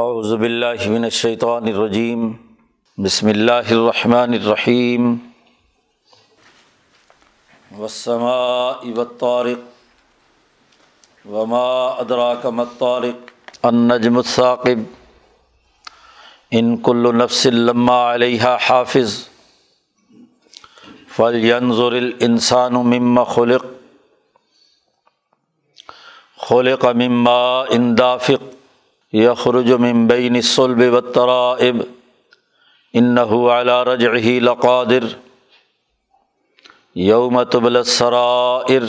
اعوذ باللہ من الشیطان الرجیم، بسم اللہ الرحمن الرحیم، والسماء والطارق، وما ادراک ما الطارق، النجم الثاقب، ان کل نفس لما علیہ حافظ، فلینظر الانسان مما خلق خلق مما اندافق یخرج من بین الصلب والترائب. انه على رجعه لقادر. یوم تبل السرائر.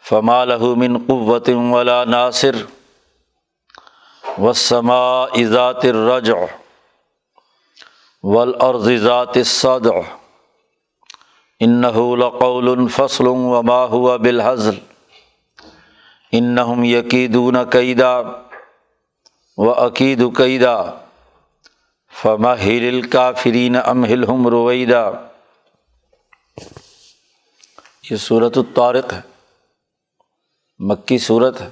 فما له من قوة ولا ناصر. والسماء ذات الرجع. والارض ذات الصدع. انه لقول فصل وما هو بالهزل. انہم یقیدون قیدا و عقید قیدا فما ہل الکافرین ام ہلہم رویدا یہ صورت الطارق ہے۔ مکی صورت ہے۔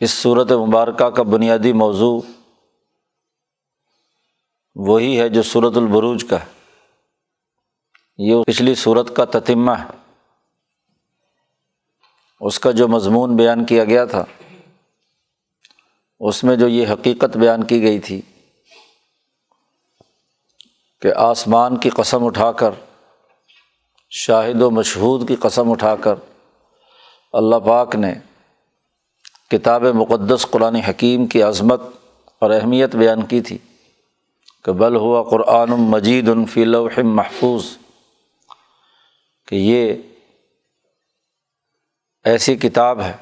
اس صورت مبارکہ کا بنیادی موضوع وہی ہے جو صورت البروج کا ہے۔ یہ پچھلی صورت کا تتمہ ہے۔ اس کا جو مضمون بیان کیا گیا تھا۔ اس میں جو یہ حقیقت بیان کی گئی تھی کہ آسمان کی قسم اٹھا کر، شاہد و مشہود کی قسم اٹھا کر، اللہ پاک نے کتاب مقدس قرآن حکیم کی عظمت اور اہمیت بیان کی تھی کہ بل ہوا قرآن مجید الفی لوح محفوظ، کہ یہ ایسی کتاب ہے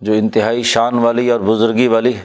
جو انتہائی شان والی اور بزرگی والی ہے۔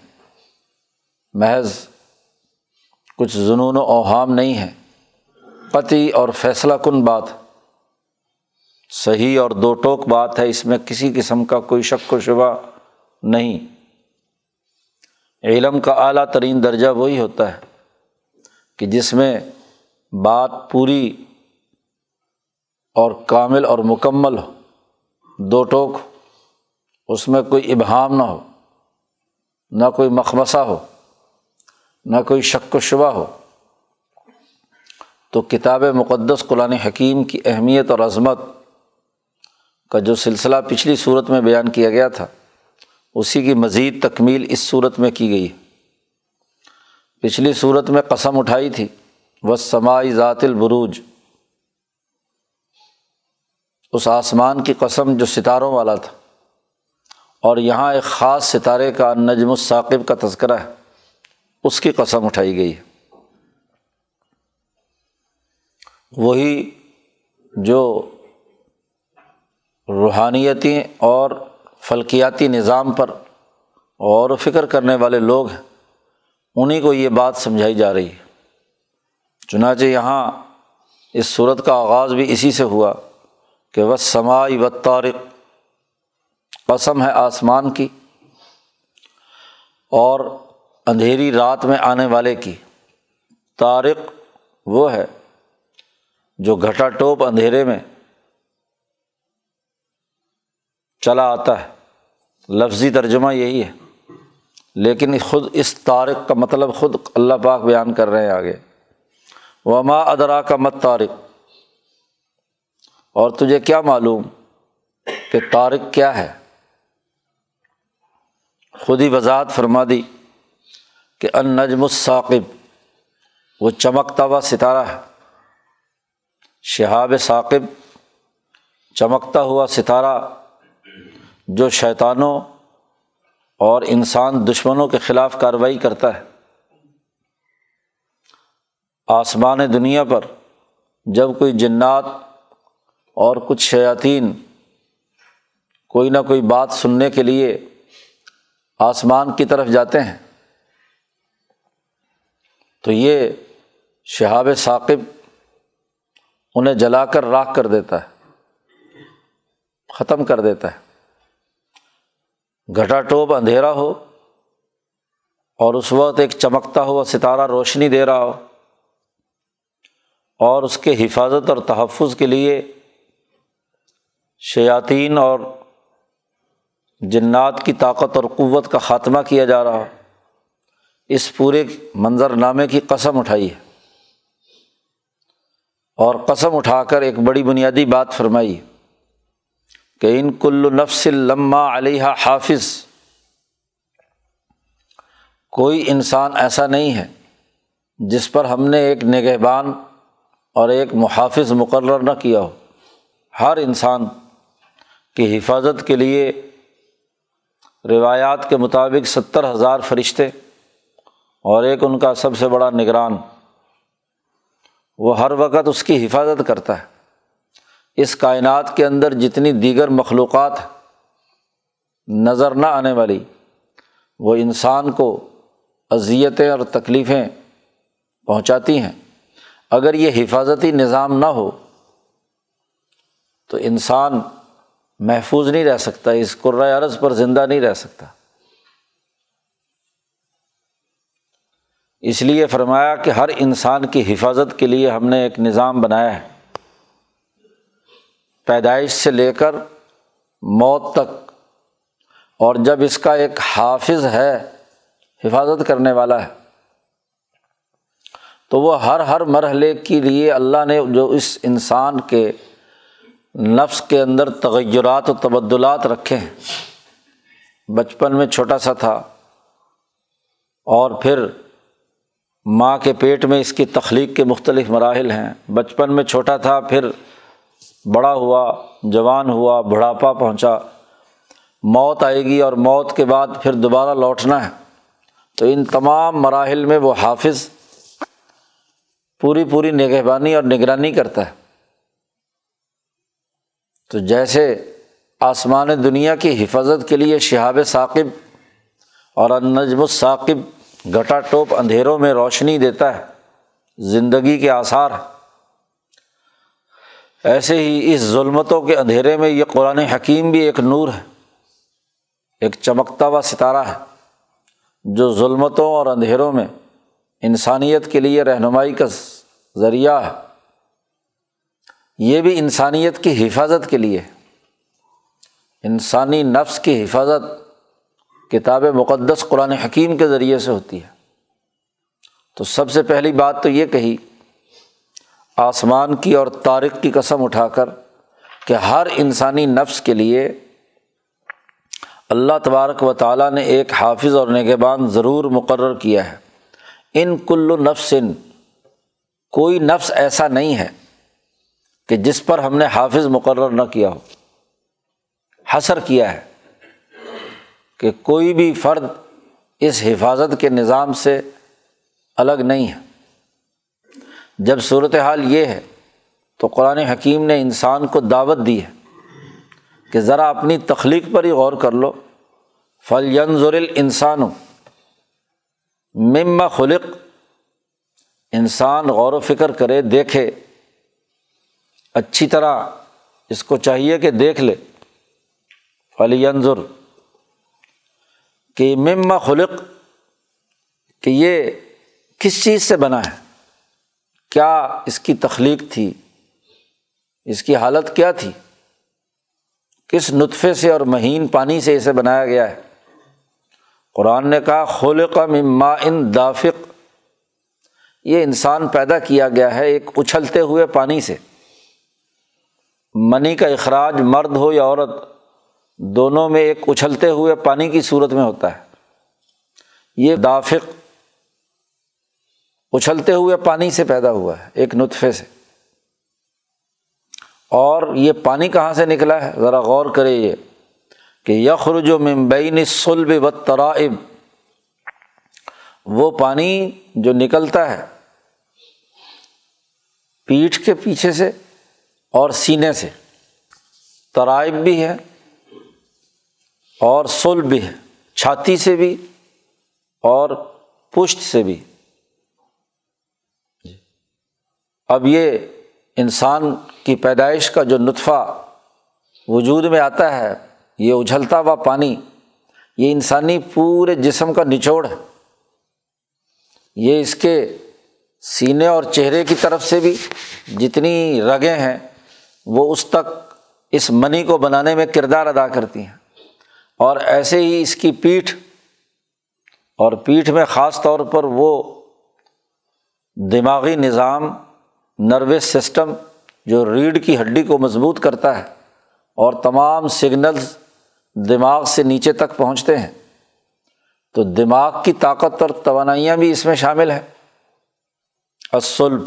محض کچھ جنون و اوہام نہیں ہے۔ قطعی اور فیصلہ کن بات؟ صحیح اور دو ٹوک بات ہے، اس میں کسی قسم کا کوئی شک و شبہ نہیں۔ علم کا اعلیٰ ترین درجہ وہی ہوتا ہے کہ جس میں بات پوری اور کامل اور مکمل ہو۔ دو ٹوک، اس میں کوئی ابہام نہ ہو، نہ کوئی مخمصہ ہو۔ نہ کوئی شک و شبہ ہو۔ تو کتاب مقدس قرآن حکیم کی اہمیت اور عظمت کا جو سلسلہ پچھلی صورت میں بیان کیا گیا تھا، اسی کی مزید تکمیل اس صورت میں کی گئی۔ پچھلی صورت میں قسم اٹھائی تھی وہ سماعی ذات البروج۔ اس آسمان کی قسم جو ستاروں والا تھا۔ اور یہاں ایک خاص ستارے کا نجم الثاقب کا تذکرہ ہے۔ اس کی قسم اٹھائی گئی۔ وہی جو روحانیتی اور فلکیاتی نظام پر غور و فکر کرنے والے لوگ ہیں انہیں کو یہ بات سمجھائی جا رہی۔ ہے چنانچہ یہاں اس صورت کا آغاز بھی اسی سے ہوا کہ وہ سماعی و طارق قسم ہے آسمان کی اور اندھیری رات میں آنے والے کی۔ طارق وہ ہے جو گھٹا ٹوپ اندھیرے میں چلا آتا ہے۔ لفظی ترجمہ یہی ہے۔ لیکن خود اس طارق کا مطلب خود اللہ پاک بیان کر رہے ہیں آگے۔ وما ادرا کا مت طارق اور تجھے کیا معلوم کہ طارق کیا ہے؟ خود ہی وضاحت فرما دی۔ کہ ان نجم الثاقب، وہ چمکتا ہوا ستارہ ہے۔ شہاب ثاقب، چمکتا ہوا ستارہ جو شیطانوں اور انسان دشمنوں کے خلاف کارروائی کرتا ہے۔ آسمان دنیا پر جب کوئی جنات اور کچھ شیاطین کوئی نہ کوئی بات سننے کے لیے آسمان کی طرف جاتے ہیں تو یہ شہاب ثاقب انہیں جلا کر راکھ کر دیتا ہے، ختم کر دیتا ہے۔ گھٹا ٹوپ اندھیرا ہو اور اس وقت ایک چمکتا ہوا ستارہ روشنی دے رہا ہو اور اس کے حفاظت اور تحفظ کے لیے شیاطین اور جنات کی طاقت اور قوت کا خاتمہ کیا جا رہا اس پورے منظر نامے کی قسم اٹھائی ہے۔ اور قسم اٹھا کر ایک بڑی بنیادی بات فرمائی۔ کہ ان کل نفس لمہ علیہ حافظ، کوئی انسان ایسا نہیں ہے جس پر ہم نے ایک نگہبان اور ایک محافظ مقرر نہ کیا ہو۔ ہر انسان کی حفاظت کے لیے روایات کے مطابق ستر ہزار فرشتے اور ایک ان کا سب سے بڑا نگران، وہ ہر وقت اس کی حفاظت کرتا ہے۔ اس کائنات کے اندر جتنی دیگر مخلوقات نظر نہ آنے والی، وہ انسان کو اذیتیں اور تکلیفیں پہنچاتی ہیں۔ اگر یہ حفاظتی نظام نہ ہو، تو انسان محفوظ نہیں رہ سکتا، اس قرۂۂ عرض پر زندہ نہیں رہ سکتا۔ اس لیے فرمایا کہ ہر انسان کی حفاظت کے لیے ہم نے ایک نظام بنایا ہے۔ پیدائش سے لے کر موت تک۔ اور جب اس کا ایک حافظ ہے، حفاظت کرنے والا ہے، تو وہ ہر ہر مرحلے کے لیے اللہ نے جو اس انسان کے نفس کے اندر تغیرات و تبدلات رکھے ہیں۔ بچپن میں چھوٹا سا تھا اور پھر ماں کے پیٹ میں اس کی تخلیق کے مختلف مراحل ہیں۔ بچپن میں چھوٹا تھا، پھر بڑا ہوا، جوان ہوا، بڑھاپا پہنچا۔ موت آئے گی اور موت کے بعد پھر دوبارہ لوٹنا ہے۔ تو ان تمام مراحل میں وہ حافظ پوری پوری نگہبانی اور نگرانی کرتا ہے۔ تو جیسے آسمان دنیا کی حفاظت کے لیے شہاب ثاقب اور النجم الثاقب گٹا ٹوپ اندھیروں میں روشنی دیتا ہے، زندگی کے آثار۔ ایسے ہی اس ظلمتوں کے اندھیرے میں یہ قرآن حکیم بھی ایک نور ہے، ایک چمکتا ہوا ستارہ ہے، جو ظلمتوں اور اندھیروں میں انسانیت کے لیے رہنمائی کا ذریعہ ہے۔ یہ بھی انسانیت کی حفاظت کے لیے، انسانی نفس کی حفاظت کتاب مقدس قرآن حکیم کے ذریعے سے ہوتی ہے۔ تو سب سے پہلی بات تو یہ کہی، آسمان کی اور تاریخ کی قسم اٹھا کر کہ ہر انسانی نفس کے لیے اللہ تبارک و تعالیٰ نے ایک حافظ اور نگہبان ضرور مقرر کیا ہے۔ ان کل نفسن، کوئی نفس ایسا نہیں ہے کہ جس پر ہم نے حافظ مقرر نہ کیا ہو حسر کیا ہے۔ کہ کوئی بھی فرد اس حفاظت کے نظام سے الگ نہیں ہے۔ جب صورت حال یہ ہے تو قرآن حکیم نے انسان کو دعوت دی ہے کہ ذرا اپنی تخلیق پر ہی غور کر لو۔ فل ینظر انسان مما خلق۔ انسان غور و فکر کرے، دیکھے۔ اچھی طرح اس کو چاہیے کہ دیکھ لے۔ فلی انظر کہ مما خلق کہ یہ کس چیز سے بنا ہے؟ کیا اس کی تخلیق تھی؟ اس کی حالت کیا تھی؟ کس نطفے سے اور مہین پانی سے اسے بنایا گیا ہے؟ قرآن نے کہا، خلق مما ان دافق۔ یہ انسان پیدا کیا گیا ہے ایک اچھلتے ہوئے پانی سے۔ منی کا اخراج مرد ہو یا عورت دونوں میں ایک اچھلتے ہوئے پانی کی صورت میں ہوتا ہے۔ یہ دافق اچھلتے ہوئے پانی سے پیدا ہوا ہے، ایک نطفے سے۔ اور یہ پانی کہاں سے نکلا ہے؟ ذرا غور کرے یہ کہ یخرج و ممبئی سلب و ترائب وہ پانی جو نکلتا ہے پیٹھ کے پیچھے سے اور سینے سے۔ ترائب بھی ہے اور سل بھی ہے، چھاتی سے بھی اور پشت سے بھی۔ جی۔ اب یہ انسان کی پیدائش کا جو نطفہ وجود میں آتا ہے، یہ اچھلتا ہوا پانی، یہ انسانی پورے جسم کا نچوڑ ہے۔ یہ اس کے سینے اور چہرے کی طرف سے بھی جتنی رگیں ہیں، وہ اس تک اس منی کو بنانے میں کردار ادا کرتی ہیں۔ اور ایسے ہی اس کی پیٹھ، اور پیٹھ میں خاص طور پر وہ دماغی نظام، نروس سسٹم جو ریڑھ کی ہڈی کو مضبوط کرتا ہے اور تمام سگنلز دماغ سے نیچے تک پہنچتے ہیں۔ تو دماغ کی طاقت اور توانائیاں بھی اس میں شامل ہیں۔ اسلب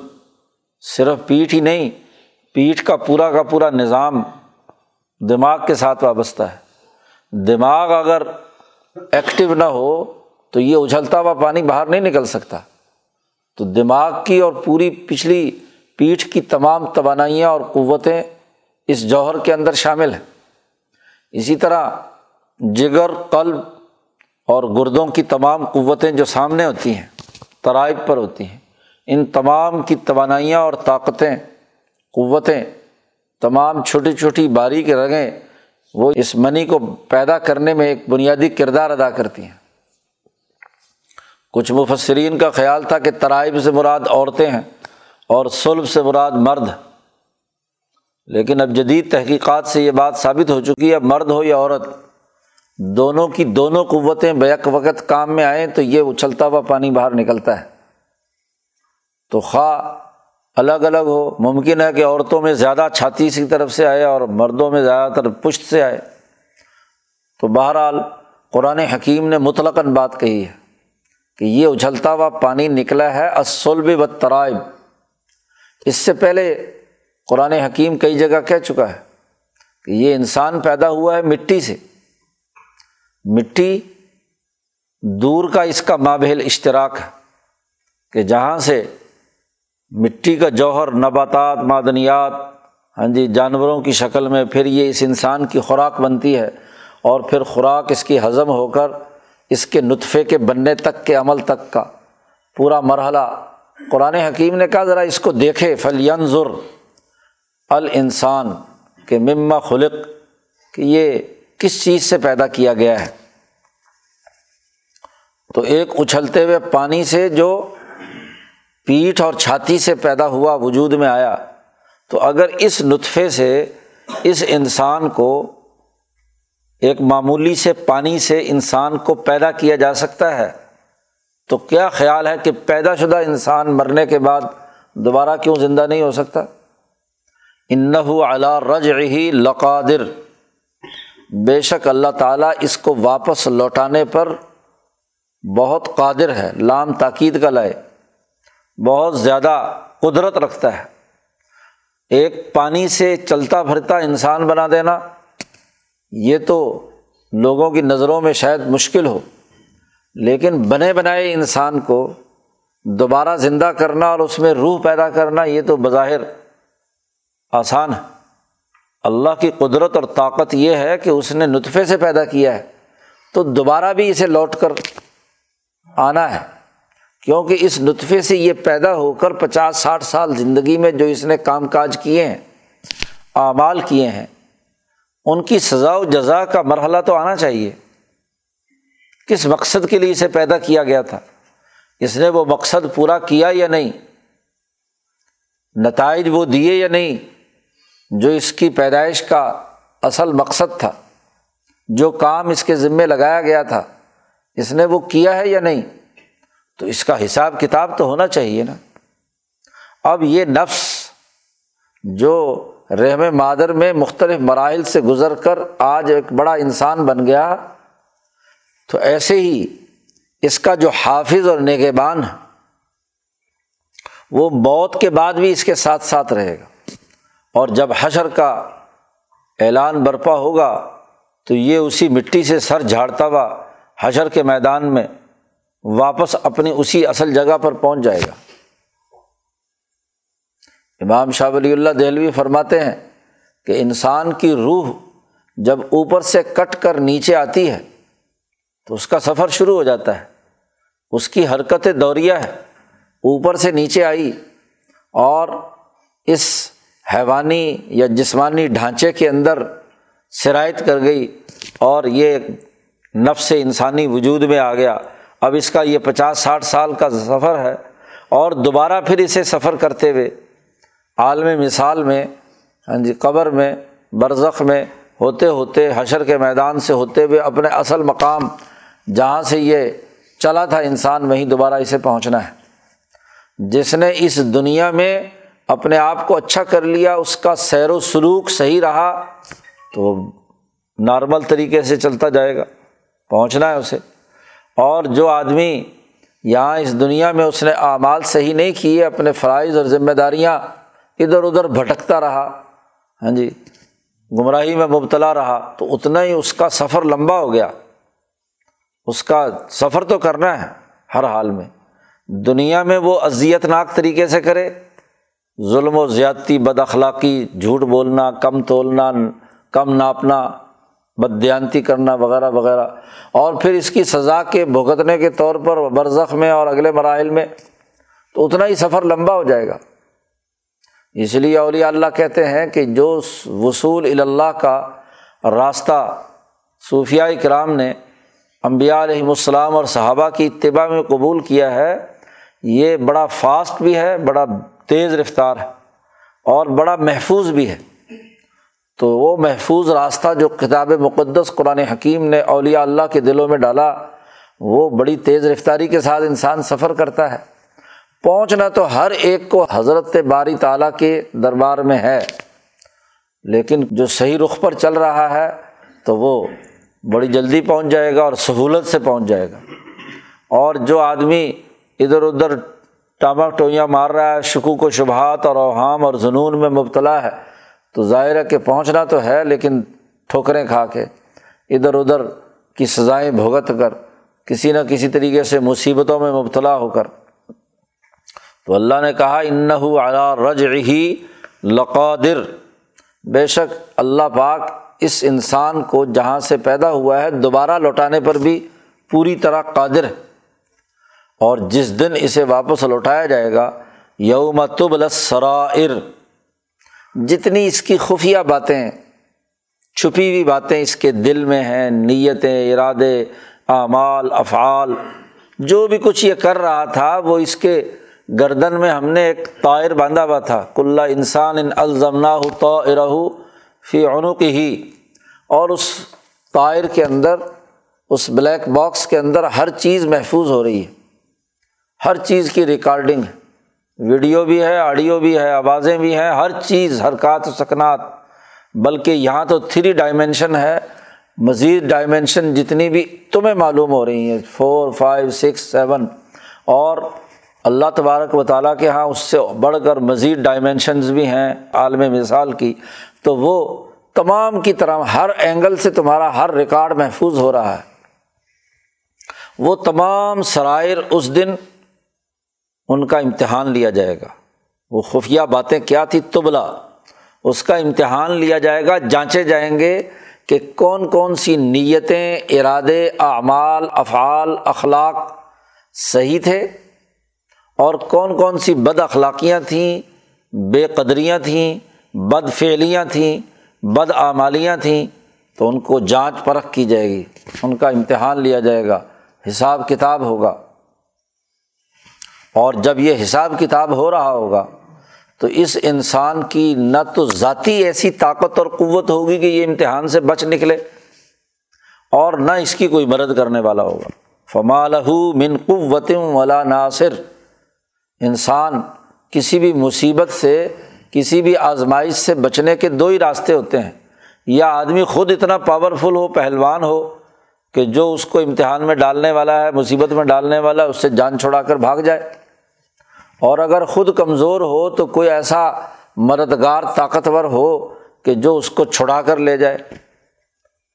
صرف پیٹھ ہی نہیں، پیٹھ کا پورا کا پورا نظام دماغ کے ساتھ وابستہ ہے۔ دماغ اگر ایکٹیو نہ ہو تو یہ اچھلتا ہوا پانی باہر نہیں نکل سکتا۔ تو دماغ کی اور پوری پچھلی پیٹھ کی تمام توانائیاں اور قوتیں اس جوہر کے اندر شامل ہیں۔ اسی طرح جگر، قلب اور گردوں کی تمام قوتیں جو سامنے ہوتی ہیں، ترائب پر ہوتی ہیں، ان تمام کی توانائیاں اور طاقتیں، قوتیں تمام چھوٹی چھوٹی باریک رگیں وہ اس منی کو پیدا کرنے میں ایک بنیادی کردار ادا کرتی ہیں۔ کچھ مفسرین کا خیال تھا کہ ترائب سے مراد عورتیں ہیں اور سلب سے مراد مرد۔ لیکن اب جدید تحقیقات سے یہ بات ثابت ہو چکی ہے مرد ہو یا عورت، دونوں کی دونوں قوتیں بیک وقت کام میں آئیں تو یہ اچھلتا ہوا پانی باہر نکلتا ہے۔ تو خواہ الگ الگ ہو۔ ممکن ہے کہ عورتوں میں زیادہ چھاتی کی طرف سے آئے اور مردوں میں زیادہ تر پشت سے آئے۔ تو بہرحال قرآن حکیم نے مطلقاً بات کہی ہے کہ یہ اچھلتا ہوا پانی نکلا ہے اسلب و ترائب اس سے پہلے قرآن حکیم کئی جگہ کہہ چکا ہے کہ یہ انسان پیدا ہوا ہے مٹی سے۔ مٹی دور کا اس کا مابحل اشتراک ہے کہ جہاں سے مٹی کا جوہر، نباتات، معدنیات ہاں جی جانوروں کی شکل میں پھر یہ اس انسان کی خوراک بنتی ہے اور پھر خوراک اس کی ہضم ہو کر اس کے نطفے کے بننے تک کے عمل تک کا پورا مرحلہ قرآن حکیم نے کہا، ذرا اس کو دیکھے فلینظر ال انسان کہ مما خلق، کہ یہ کس چیز سے پیدا کیا گیا ہے؟ تو ایک اچھلتے ہوئے پانی سے جو پیٹھ اور چھاتی سے پیدا ہوا وجود میں آیا، تو اگر اس نطفے سے اس انسان کو ایک معمولی سے پانی سے انسان کو پیدا کیا جا سکتا ہے، تو کیا خیال ہے کہ پیدا شدہ انسان مرنے کے بعد دوبارہ کیوں زندہ نہیں ہو سکتا؟ انہ اعلیٰ رج ہی لقادر۔ بے شک اللہ تعالیٰ اس کو واپس لوٹانے پر بہت قادر ہے، لام تاکید کا لائے بہت زیادہ قدرت رکھتا ہے۔ ایک پانی سے چلتا پھرتا انسان بنا دینا، یہ تو لوگوں کی نظروں میں شاید مشکل ہو، لیکن بنے بنائے انسان کو دوبارہ زندہ کرنا اور اس میں روح پیدا کرنا، یہ تو بظاہر آسان ہے۔ اللہ کی قدرت اور طاقت یہ ہے کہ اس نے نطفے سے پیدا کیا ہے، تو دوبارہ بھی اسے لوٹ کر آنا ہے۔ کیونکہ اس نطفے سے یہ پیدا ہو کر پچاس ساٹھ سال زندگی میں جو اس نے کام کاج کیے ہیں، اعمال کیے ہیں، ان کی سزا و جزا کا مرحلہ تو آنا چاہیے۔ کس مقصد کے لیے اسے پیدا کیا گیا تھا؟ اس نے وہ مقصد پورا کیا یا نہیں؟ نتائج وہ دیے یا نہیں؟ جو اس کی پیدائش کا اصل مقصد تھا، جو کام اس کے ذمے لگایا گیا تھا، اس نے وہ کیا ہے یا نہیں؟ تو اس کا حساب کتاب تو ہونا چاہیے نا۔ اب یہ نفس جو رحم مادر میں مختلف مراحل سے گزر کر آج ایک بڑا انسان بن گیا، تو ایسے ہی اس کا جو حافظ اور نگہبان ہے، وہ موت کے بعد بھی اس کے ساتھ ساتھ رہے گا۔ اور جب حشر کا اعلان برپا ہوگا، تو یہ اسی مٹی سے سر جھاڑتا ہوا حشر کے میدان میں واپس اپنی اسی اصل جگہ پر پہنچ جائے گا۔ امام شاہ ولی اللہ دہلوی فرماتے ہیں کہ انسان کی روح جب اوپر سے کٹ کر نیچے آتی ہے تو اس کا سفر شروع ہو جاتا ہے۔ اس کی حرکت دوریہ ہے۔ اوپر سے نیچے آئی اور اس حیوانی یا جسمانی ڈھانچے کے اندر شرائط کر گئی اور یہ نفس انسانی وجود میں آ گیا۔ اب اس کا یہ پچاس ساٹھ سال کا سفر ہے اور دوبارہ پھر اسے سفر کرتے ہوئے عالم مثال میں ہاں جی قبر میں، برزخ میں ہوتے ہوتے، حشر کے میدان سے ہوتے ہوئے اپنے اصل مقام جہاں سے یہ چلا تھا انسان، وہیں دوبارہ اسے پہنچنا ہے۔ جس نے اس دنیا میں اپنے آپ کو اچھا کر لیا، اس کا سیر و سلوک صحیح رہا، تو نارمل طریقے سے چلتا جائے گا، پہنچنا ہے اسے۔ اور جو آدمی یہاں اس دنیا میں اس نے اعمال صحیح نہیں کیے، اپنے فرائض اور ذمہ داریاں ادھر ادھر بھٹکتا رہا ہاں جی گمراہی میں مبتلا رہا، تو اتنا ہی اس کا سفر لمبا ہو گیا۔ اس کا سفر تو کرنا ہے ہر حال میں۔ دنیا میں وہ اذیت ناک طریقے سے کرے، ظلم و زیادتی، بد اخلاقی، جھوٹ بولنا، کم تولنا، کم ناپنا بدیانتی کرنا وغیرہ وغیرہ۔ اور پھر اس کی سزا کے بھگتنے کے طور پر برزخ میں اور اگلے مراحل میں تو اتنا ہی سفر لمبا ہو جائے گا۔ اس لیے اولیاء اللہ کہتے ہیں کہ جو وصول اللہ کا راستہ صوفیہ کرام نے امبیا علیہم السلام اور صحابہ کی اتباع میں قبول کیا ہے، یہ بڑا فاسٹ بھی ہے، بڑا تیز رفتار ہے اور بڑا محفوظ بھی ہے۔ تو وہ محفوظ راستہ جو کتاب مقدس قرآن حکیم نے اولیاء اللہ کے دلوں میں ڈالا، وہ بڑی تیز رفتاری کے ساتھ انسان سفر کرتا ہے۔ پہنچنا تو ہر ایک کو حضرت باری تعالیٰ کے دربار میں ہے، لیکن جو صحیح رخ پر چل رہا ہے تو وہ بڑی جلدی پہنچ جائے گا اور سہولت سے پہنچ جائے گا۔ اور جو آدمی ادھر ادھر ٹاما ٹوئیاں مار رہا ہے، شکوک و شبہات اور اوہام اور جنون میں مبتلا ہے تو ظاہر ہے کہ پہنچنا تو ہے، لیکن ٹھوکریں کھا کے ادھر ادھر کی سزائیں بھگت کر، کسی نہ کسی طریقے سے مصیبتوں میں مبتلا ہو کر۔ تو اللہ نے کہا ان جتنی اس کی خفیہ باتیں، چھپی ہوئی باتیں اس کے دل میں ہیں، نیتیں، ارادے، اعمال، افعال، جو بھی کچھ یہ کر رہا تھا، وہ اس کے گردن میں ہم نے ایک طائر باندھا ہوا تھا۔ کلّہ انسان ان الزمنا ہو تو ارہو فی عنق ہی اور اس طائر کے اندر، اس بلیک باکس کے اندر ہر چیز محفوظ ہو رہی ہے۔ ہر چیز کی ریکارڈنگ۔ ویڈیو بھی ہے، آڈیو بھی ہے، آوازیں بھی ہیں، ہر چیز، حرکات و سکنات۔ بلکہ یہاں تو تھری ڈائمینشن ہے۔ مزید ڈائمینشن جتنی بھی تمہیں معلوم ہو رہی ہیں۔ فور فائیو سکس سیون اور اللہ تبارک و تعالیٰ کے یہاں اس سے بڑھ کر مزید ڈائمینشنز بھی ہیں عالم مثال کی۔ تو وہ تمام کی طرح ہر اینگل سے تمہارا ہر ریکارڈ محفوظ ہو رہا ہے۔ وہ تمام سرائر اس دن ان کا امتحان لیا جائے گا۔ وہ خفیہ باتیں کیا تھی تبلا اس کا امتحان لیا جائے گا۔ جانچے جائیں گے کہ کون کون سی نیتیں، ارادے، اعمال، افعال، اخلاق صحیح تھے اور کون کون سی بد اخلاقیاں تھیں، بے قدریاں تھیں، بد فعلیاں تھیں، بد اعمالیاں تھیں۔ تو ان کو جانچ پرکھ کی جائے گی۔ ان کا امتحان لیا جائے گا۔ حساب کتاب ہوگا۔ اور جب یہ حساب کتاب ہو رہا ہوگا تو اس انسان کی نہ تو ذاتی ایسی طاقت اور قوت ہوگی کہ یہ امتحان سے بچ نکلے اور نہ اس کی کوئی مدد کرنے والا ہوگا۔ فمال من قوت ولا ناصر۔ انسان کسی بھی مصیبت سے، کسی بھی آزمائش سے بچنے کے دو ہی راستے ہوتے ہیں۔ یا آدمی خود اتنا پاورفل ہو، پہلوان ہو کہ جو اس کو امتحان میں ڈالنے والا ہے، مصیبت میں ڈالنے والا ہے، اس سے جان چھوڑا کر بھاگ جائے۔ اور اگر خود کمزور ہو تو کوئی ایسا مددگار طاقتور ہو کہ جو اس کو چھڑا کر لے جائے۔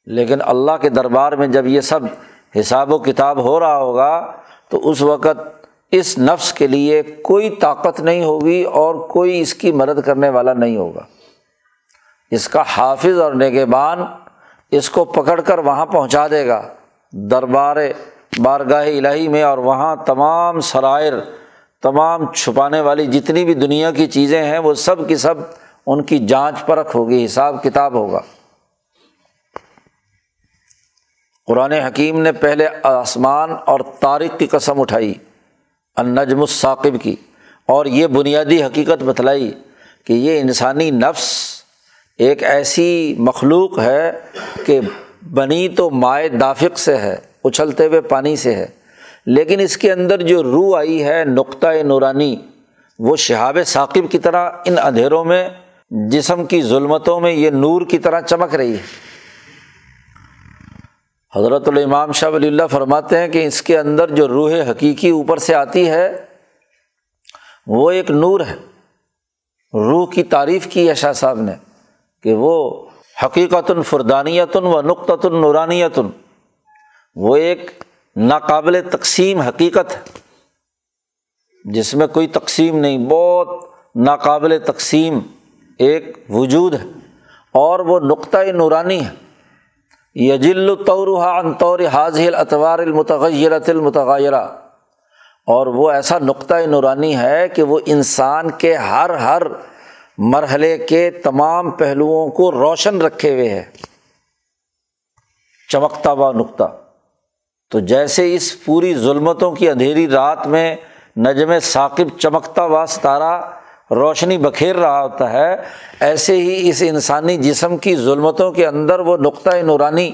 لیکن اللہ کے دربار میں جب یہ سب حساب و کتاب ہو رہا ہوگا تو اس وقت اس نفس کے لیے کوئی طاقت نہیں ہوگی اور کوئی اس کی مدد کرنے والا نہیں ہوگا۔ اس کا حافظ اور نگبان اس کو پکڑ کر وہاں پہنچا دے گا۔ دربار بارگاہ الہی میں اور وہاں تمام سرائر تمام چھپانے والی جتنی بھی دنیا کی چیزیں ہیں، وہ سب کی سب ان کی جانچ پرکھ ہوگی، حساب کتاب ہوگا۔ قرآن حکیم نے پہلے آسمان اور تاریخ کی قسم اٹھائی، النجم الثاقب کی، اور یہ بنیادی حقیقت بتلائی کہ یہ انسانی نفس ایک ایسی مخلوق ہے کہ بنی تو مائع دافق سے ہے، اچھلتے ہوئے پانی سے ہے۔ لیکن اس کے اندر جو روح آئی ہے، نقطۂ نورانی، وہ شہاب ثاقب کی طرح ان اندھیروں میں، جسم کی ظلمتوں میں یہ نور کی طرح چمک رہی ہے۔ حضرت الامام شاہ ولی اللہ فرماتے ہیں کہ اس کے اندر جو روح حقیقی اوپر سے آتی ہے، وہ ایک نور ہے۔ روح کی تعریف کی ہے شاہ صاحب نے کہ وہ حقیقت الفردانیتن و نقطۃ النورانیتن وہ ایک ناقابل تقسیم حقیقت ہے۔ جس میں کوئی تقسیم نہیں، بہت ناقابل تقسیم ایک وجود ہے اور وہ نقطۂ نورانی ہے۔ یجل ان طور حاضل اطوار المتغیرت المتغیرہ۔ اور وہ ایسا نقطۂ نورانی ہے کہ وہ انسان کے ہر ہر مرحلے کے تمام پہلوؤں کو روشن رکھے ہوئے ہے۔ چمکتا ہوا نقطہ۔ تو جیسے اس پوری ظلمتوں کی اندھیری رات میں نجم ثاقب چمکتا ہوا ستارہ روشنی بکھیر رہا ہوتا ہے، ایسے ہی اس انسانی جسم کی ظلمتوں کے اندر وہ نقطۂ نورانی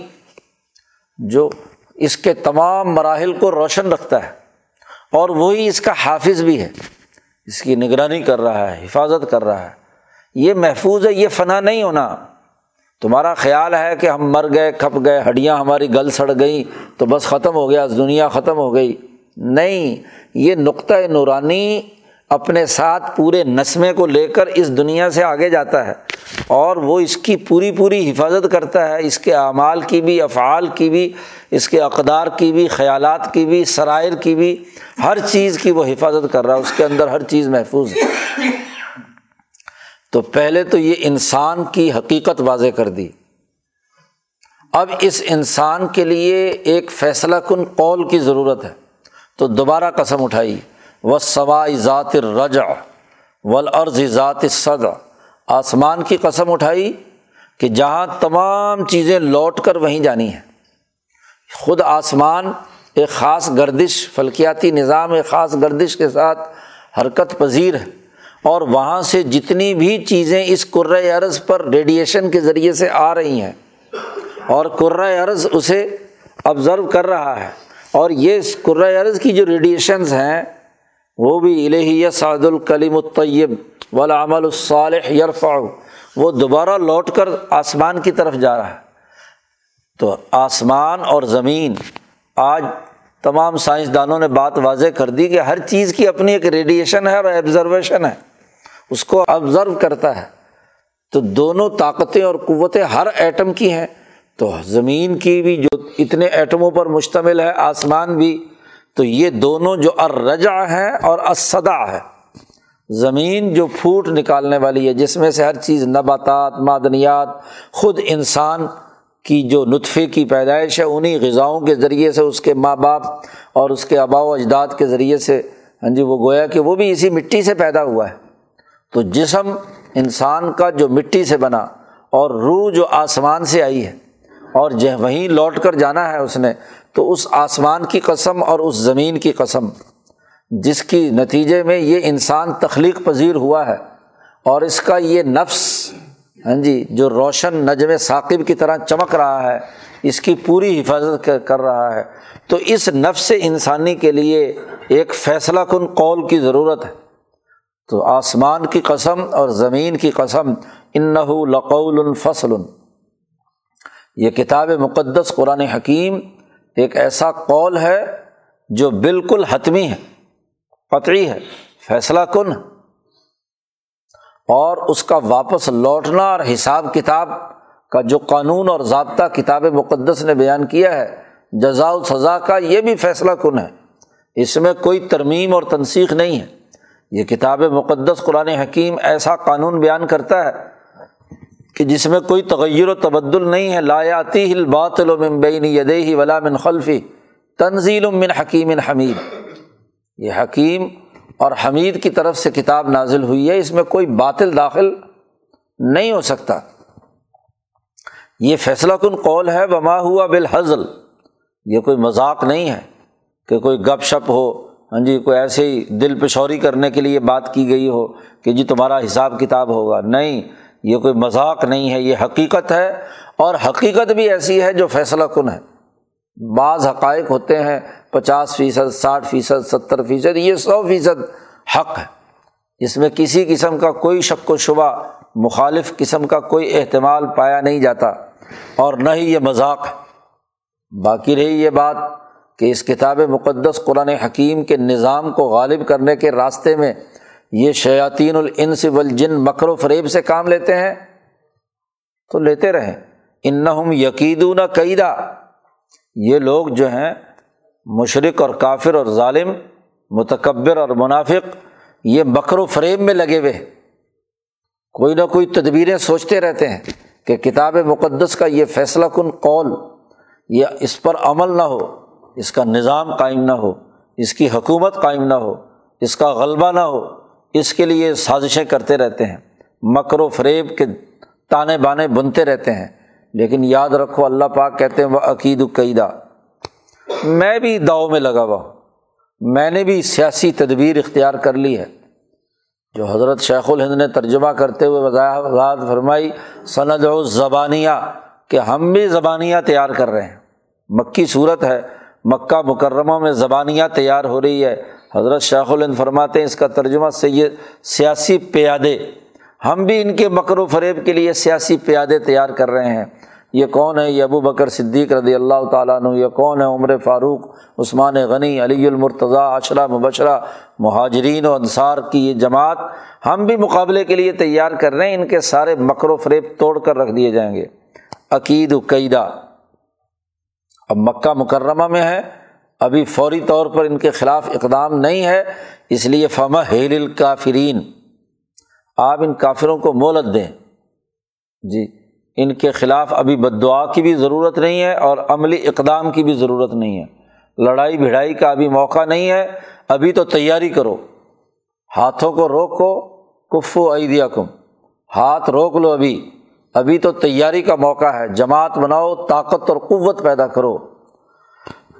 جو اس کے تمام مراحل کو روشن رکھتا ہے، اور وہی اس کا حافظ بھی ہے۔ اس کی نگرانی کر رہا ہے، حفاظت کر رہا ہے۔ یہ محفوظ ہے، یہ فنا نہیں ہونا۔ تمہارا خیال ہے کہ ہم مر گئے، کھپ گئے، ہڈیاں ہماری گل سڑ گئیں، تو بس ختم ہو گیا دنیا ختم ہو گئی۔ نہیں، یہ نقطۂ نورانی اپنے ساتھ پورے نسمے کو لے کر اس دنیا سے آگے جاتا ہے، اور وہ اس کی پوری پوری حفاظت کرتا ہے، اس کے اعمال کی بھی، افعال کی بھی، اس کے اقدار کی بھی، خیالات کی بھی، سرائر کی بھی۔ ہر چیز کی وہ حفاظت کر رہا ہے، اس کے اندر ہر چیز محفوظ ہے۔ تو پہلے تو یہ انسان کی حقیقت واضح کر دی۔ اب اس انسان کے لیے ایک فیصلہ کن قول کی ضرورت ہے۔ تو دوبارہ قسم اٹھائی۔ و سوائے ذات رجا ولعرض ذات صدا آسمان کی قسم اٹھائی کہ جہاں تمام چیزیں لوٹ کر وہیں جانی ہیں۔ خود آسمان ایک خاص گردش، فلکیاتی نظام ایک خاص گردش کے ساتھ حرکت پذیر ہے۔ اور وہاں سے جتنی بھی چیزیں اس عرض پر ریڈیشن کے ذریعے سے آ رہی ہیں، اور عرض اسے آبزرو کر رہا ہے، اور یہ عرض کی جو ریڈیشنز ہیں، وہ بھی الہیہ سعد الکلیم الطیب والعمل الصالح یرفع، وہ دوبارہ لوٹ کر آسمان کی طرف جا رہا ہے۔ تو آسمان اور زمین، آج تمام سائنسدانوں نے بات واضح کر دی کہ ہر چیز کی اپنی ایک ریڈیشن ہے اور ایبزرویشن ہے۔ اس کو آبزرو کرتا ہے۔ تو دونوں طاقتیں اور قوتیں ہر ایٹم کی ہیں۔ تو زمین کی بھی جو اتنے ایٹموں پر مشتمل ہے، آسمان بھی۔ تو یہ دونوں جو ارجا ہے اور اسدا ہے زمین جو پھوٹ نکالنے والی ہے، جس میں سے ہر چیز نباتات، معدنیات، خود انسان کی جو نطفے کی پیدائش ہے انہیں غذاؤں کے ذریعے سے، اس کے ماں باپ اور اس کے آبا و اجداد کے ذریعے سے۔ ہاں جی وہ گویا کہ وہ بھی اسی مٹی سے پیدا ہوا ہے۔ تو جسم انسان کا جو مٹی سے بنا اور روح جو آسمان سے آئی ہے اور وہیں لوٹ کر جانا ہے اس نے، تو اس آسمان کی قسم اور اس زمین کی قسم، جس کی نتیجے میں یہ انسان تخلیق پذیر ہوا ہے اور اس کا یہ نفس ہاں جی جو روشن نجم ثاقب کی طرح چمک رہا ہے، اس کی پوری حفاظت کر رہا ہے۔ تو اس نفس انسانی کے لیے ایک فیصلہ کن قول کی ضرورت ہے۔ تو آسمان کی قسم اور زمین کی قسم ان لقول الفصل یہ کتاب مقدس قرآن حکیم ایسا قانون بیان کرتا ہے کہ جس میں کوئی تغیر و تبدل نہیں ہے لایاتی ہل بات المبین یدے ولا من خلفی تنزیل من حکیم حمید۔ یہ حکیم اور حمید کی طرف سے کتاب نازل ہوئی ہے، اس میں کوئی باطل داخل نہیں ہو سکتا۔ یہ فیصلہ کن قول ہے، وما ہوا بالحضل یہ کوئی مذاق نہیں ہے کہ کوئی گپ شپ ہو۔ ہاں جی کوئی ایسے ہی دل پشوری کرنے کے لیے بات کی گئی ہو کہ جی تمہارا حساب کتاب ہوگا؟ نہیں، یہ کوئی مذاق نہیں ہے، یہ حقیقت ہے اور حقیقت بھی ایسی ہے جو فیصلہ کن ہے۔ بعض حقائق ہوتے ہیں، پچاس فیصد، ساٹھ فیصد، ستر فیصد، یہ سو فیصد حق ہے۔ اس میں کسی قسم کا کوئی شک و شبہ، مخالف قسم کا کوئی احتمال پایا نہیں جاتا اور نہ ہی یہ مذاق۔ ہے باقی رہی یہ بات کہ اس کتاب مقدس قرآن حکیم کے نظام کو غالب کرنے کے راستے میں یہ شیاطین الانس والجن مکر و فریب سے کام لیتے ہیں، تو لیتے رہیں۔ ان یقیدون قیدا یہ لوگ جو ہیں، مشرق اور کافر اور ظالم، متکبر اور منافق، یہ مکر و فریب میں لگے ہوئے کوئی نہ کوئی تدبیریں سوچتے رہتے ہیں کہ کتاب مقدس کا یہ فیصلہ کن قول یا اس پر عمل نہ ہو۔ اس کا نظام قائم نہ ہو، اس کی حکومت قائم نہ ہو، اس کا غلبہ نہ ہو، اس کے لیے سازشیں کرتے رہتے ہیں۔ مکر و فریب کے تانے بانے بنتے رہتے ہیں۔ لیکن یاد رکھو، اللہ پاک کہتے ہیں وہ عقید القیدہ میں بھی داؤ میں لگا ہوا ہوں۔ میں نے بھی سیاسی تدبیر اختیار کر لی ہے۔ جو حضرت شیخ الہند نے ترجمہ کرتے ہوئے وضاحت فرمائی، سند و زبانیہ کہ ہم بھی زبانیاں تیار کر رہے ہیں۔ مکی صورت ہے مکہ مکرمہ میں زبانیاں تیار ہو رہی ہے۔ حضرت شیخ الہند فرماتے ہیں اس کا ترجمہ سید سیاسی پیادے۔ ہم بھی ان کے مکر و فریب کے لیے سیاسی پیادے تیار کر رہے ہیں۔ یہ کون ہے؟ یہ ابو بکر صدیق رضی اللہ تعالیٰ عنہ۔ یہ کون ہے؟ عمر فاروق، عثمان غنی، علی المرتضیٰ اشرا مبشرہ، مہاجرین و انصار کی یہ جماعت ہم بھی مقابلے کے لیے تیار کر رہے ہیں۔ ان کے سارے مکر و فریب توڑ کر رکھ دیے جائیں گے۔ عقید و قیدہ۔ اب مکہ مکرمہ میں ہے، ابھی فوری طور پر ان کے خلاف اقدام نہیں ہے، اس لیے فما ہیل الکافرین آپ ان کافروں کو مولت دیں۔ جی ان کے خلاف ابھی بد دعا کی بھی ضرورت نہیں ہے اور عملی اقدام کی بھی ضرورت نہیں ہے۔ لڑائی بھڑائی کا ابھی موقع نہیں ہے، ابھی تو تیاری کرو۔ ہاتھوں کو روکو، کفو عیدیا کم ہاتھ روک لو ابھی۔ ابھی تو تیاری کا موقع ہے۔ جماعت بناؤ، طاقت اور قوت پیدا کرو۔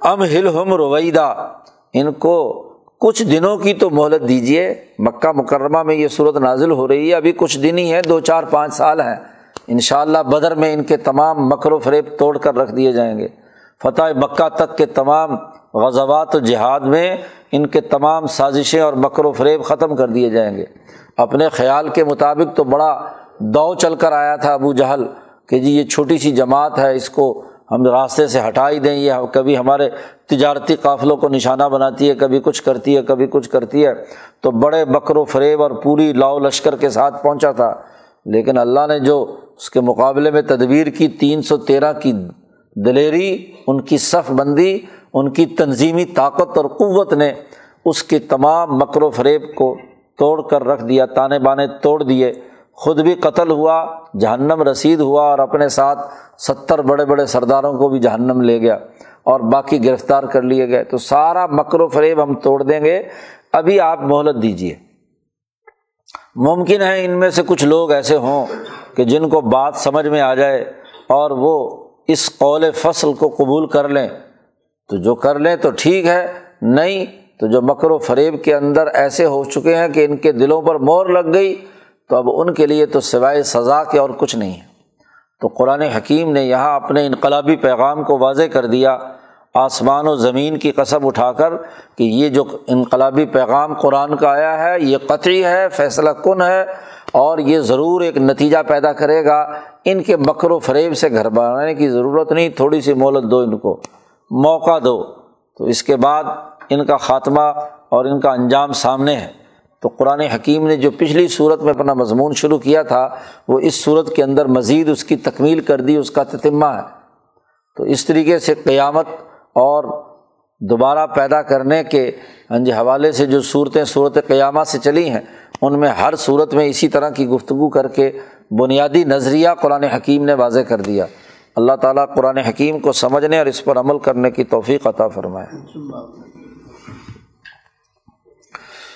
ام ہل ہم رویدہ۔ ان کو کچھ دنوں کی تو مہلت دیجیے مکہ مکرمہ میں یہ صورت نازل ہو رہی ہے۔ ابھی کچھ دن ہی ہے دو چار پانچ سال ہیں۔ ان شاء اللہ بدر میں ان کے تمام مکر و فریب توڑ کر رکھ دیے جائیں گے۔ فتح مکہ تک کے تمام غزوات و جہاد میں ان کے تمام سازشیں اور مکر و فریب ختم کر دیے جائیں گے۔ اپنے خیال کے مطابق تو بڑا دو چل کر آیا تھا ابو جہل کہ جی یہ چھوٹی سی جماعت ہے، اس کو ہم راستے سے ہٹا ہی دیں، یہ کبھی ہمارے تجارتی قافلوں کو نشانہ بناتی ہے، کبھی کچھ کرتی ہے، کبھی کچھ کرتی ہے۔ تو بڑے بکر و فریب اور پوری لاؤ لشکر کے ساتھ پہنچا تھا۔ لیکن اللہ نے جو اس کے مقابلے میں تدبیر کی، تین سو تیرہ کی دلیری، ان کی صف بندی، ان کی تنظیمی طاقت اور قوت نے اس کے تمام مکر و فریب کو توڑ کر رکھ دیا، تانے بانے توڑ دیے۔ خود بھی قتل ہوا، جہنم رسید ہوا اور اپنے ساتھ ستر بڑے بڑے سرداروں کو بھی جہنم لے گیا اور باقی گرفتار کر لیے گئے۔ تو سارا مکر و فریب ہم توڑ دیں گے۔ ابھی آپ مہلت دیجیے ممکن ہے ان میں سے کچھ لوگ ایسے ہوں کہ جن کو بات سمجھ میں آ جائے اور وہ اس قول فصل کو قبول کر لیں۔ تو جو کر لیں تو ٹھیک ہے، نہیں تو جو مکر و فریب کے اندر ایسے ہو چکے ہیں کہ ان کے دلوں پر مور لگ گئی تو اب ان کے لیے تو سوائے سزا کے اور کچھ نہیں ہے۔ تو قرآن حکیم نے یہاں اپنے انقلابی پیغام کو واضح کر دیا، آسمان و زمین کی قسم اٹھا کر کہ یہ جو انقلابی پیغام قرآن کا آیا ہے، یہ قطعی ہے، فیصلہ کن ہے اور یہ ضرور ایک نتیجہ پیدا کرے گا۔ ان کے مکر و فریب سے گھر بنانے کی ضرورت نہیں، تھوڑی سی مولت دو ان کو، موقع دو۔ تو اس کے بعد ان کا خاتمہ اور ان کا انجام سامنے ہے۔ تو قرآن حکیم نے جو پچھلی صورت میں اپنا مضمون شروع کیا تھا، وہ اس صورت کے اندر مزید اس کی تکمیل کر دی، اس کا تتمہ ہے۔ تو اس طریقے سے قیامت اور دوبارہ پیدا کرنے کے ہاں جی حوالے سے جو صورتیں صورت قیامہ سے چلی ہیں، ان میں ہر صورت میں اسی طرح کی گفتگو کر کے بنیادی نظریہ قرآن حکیم نے واضح کر دیا۔ اللہ تعالیٰ قرآن حکیم کو سمجھنے اور اس پر عمل کرنے کی توفیق عطا فرمائے۔